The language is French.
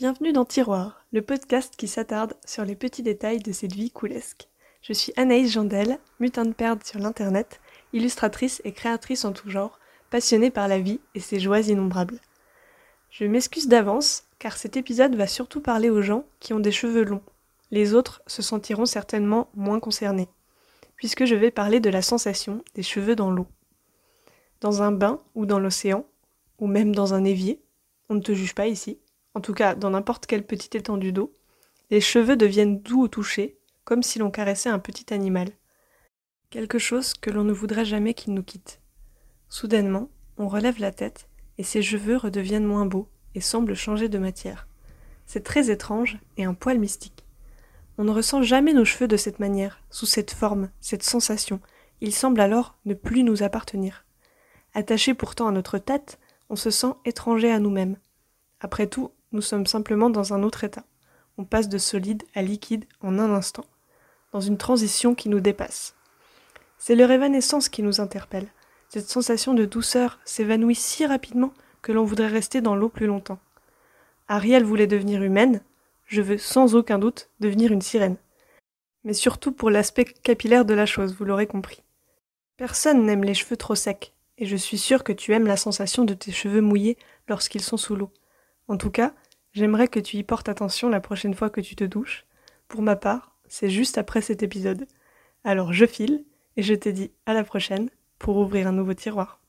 Bienvenue dans Tiroir, le podcast qui s'attarde sur les petits détails de cette vie coulesque. Je suis Anaïs Jandel, mutin de perde sur l'internet, illustratrice et créatrice en tout genre, passionnée par la vie et ses joies innombrables. Je m'excuse d'avance, car cet épisode va surtout parler aux gens qui ont des cheveux longs. Les autres se sentiront certainement moins concernés, puisque je vais parler de la sensation des cheveux dans l'eau. Dans un bain ou dans l'océan, ou même dans un évier, on ne te juge pas ici, en tout cas dans n'importe quelle petite étendue d'eau, les cheveux deviennent doux au toucher, comme si l'on caressait un petit animal. Quelque chose que l'on ne voudrait jamais qu'il nous quitte. Soudainement, on relève la tête, et ses cheveux redeviennent moins beaux, et semblent changer de matière. C'est très étrange et un poil mystique. On ne ressent jamais nos cheveux de cette manière, sous cette forme, cette sensation. Ils semblent alors ne plus nous appartenir. Attachés pourtant à notre tête, on se sent étranger à nous-mêmes. Après tout, nous sommes simplement dans un autre état. On passe de solide à liquide en un instant, dans une transition qui nous dépasse. C'est leur évanescence qui nous interpelle. Cette sensation de douceur s'évanouit si rapidement que l'on voudrait rester dans l'eau plus longtemps. Ariel voulait devenir humaine, je veux sans aucun doute devenir une sirène. Mais surtout pour l'aspect capillaire de la chose, vous l'aurez compris. Personne n'aime les cheveux trop secs, et je suis sûre que tu aimes la sensation de tes cheveux mouillés lorsqu'ils sont sous l'eau. En tout cas, j'aimerais que tu y portes attention la prochaine fois que tu te douches. Pour ma part, c'est juste après cet épisode. Alors je file, et je te dis à la prochaine pour ouvrir un nouveau tiroir.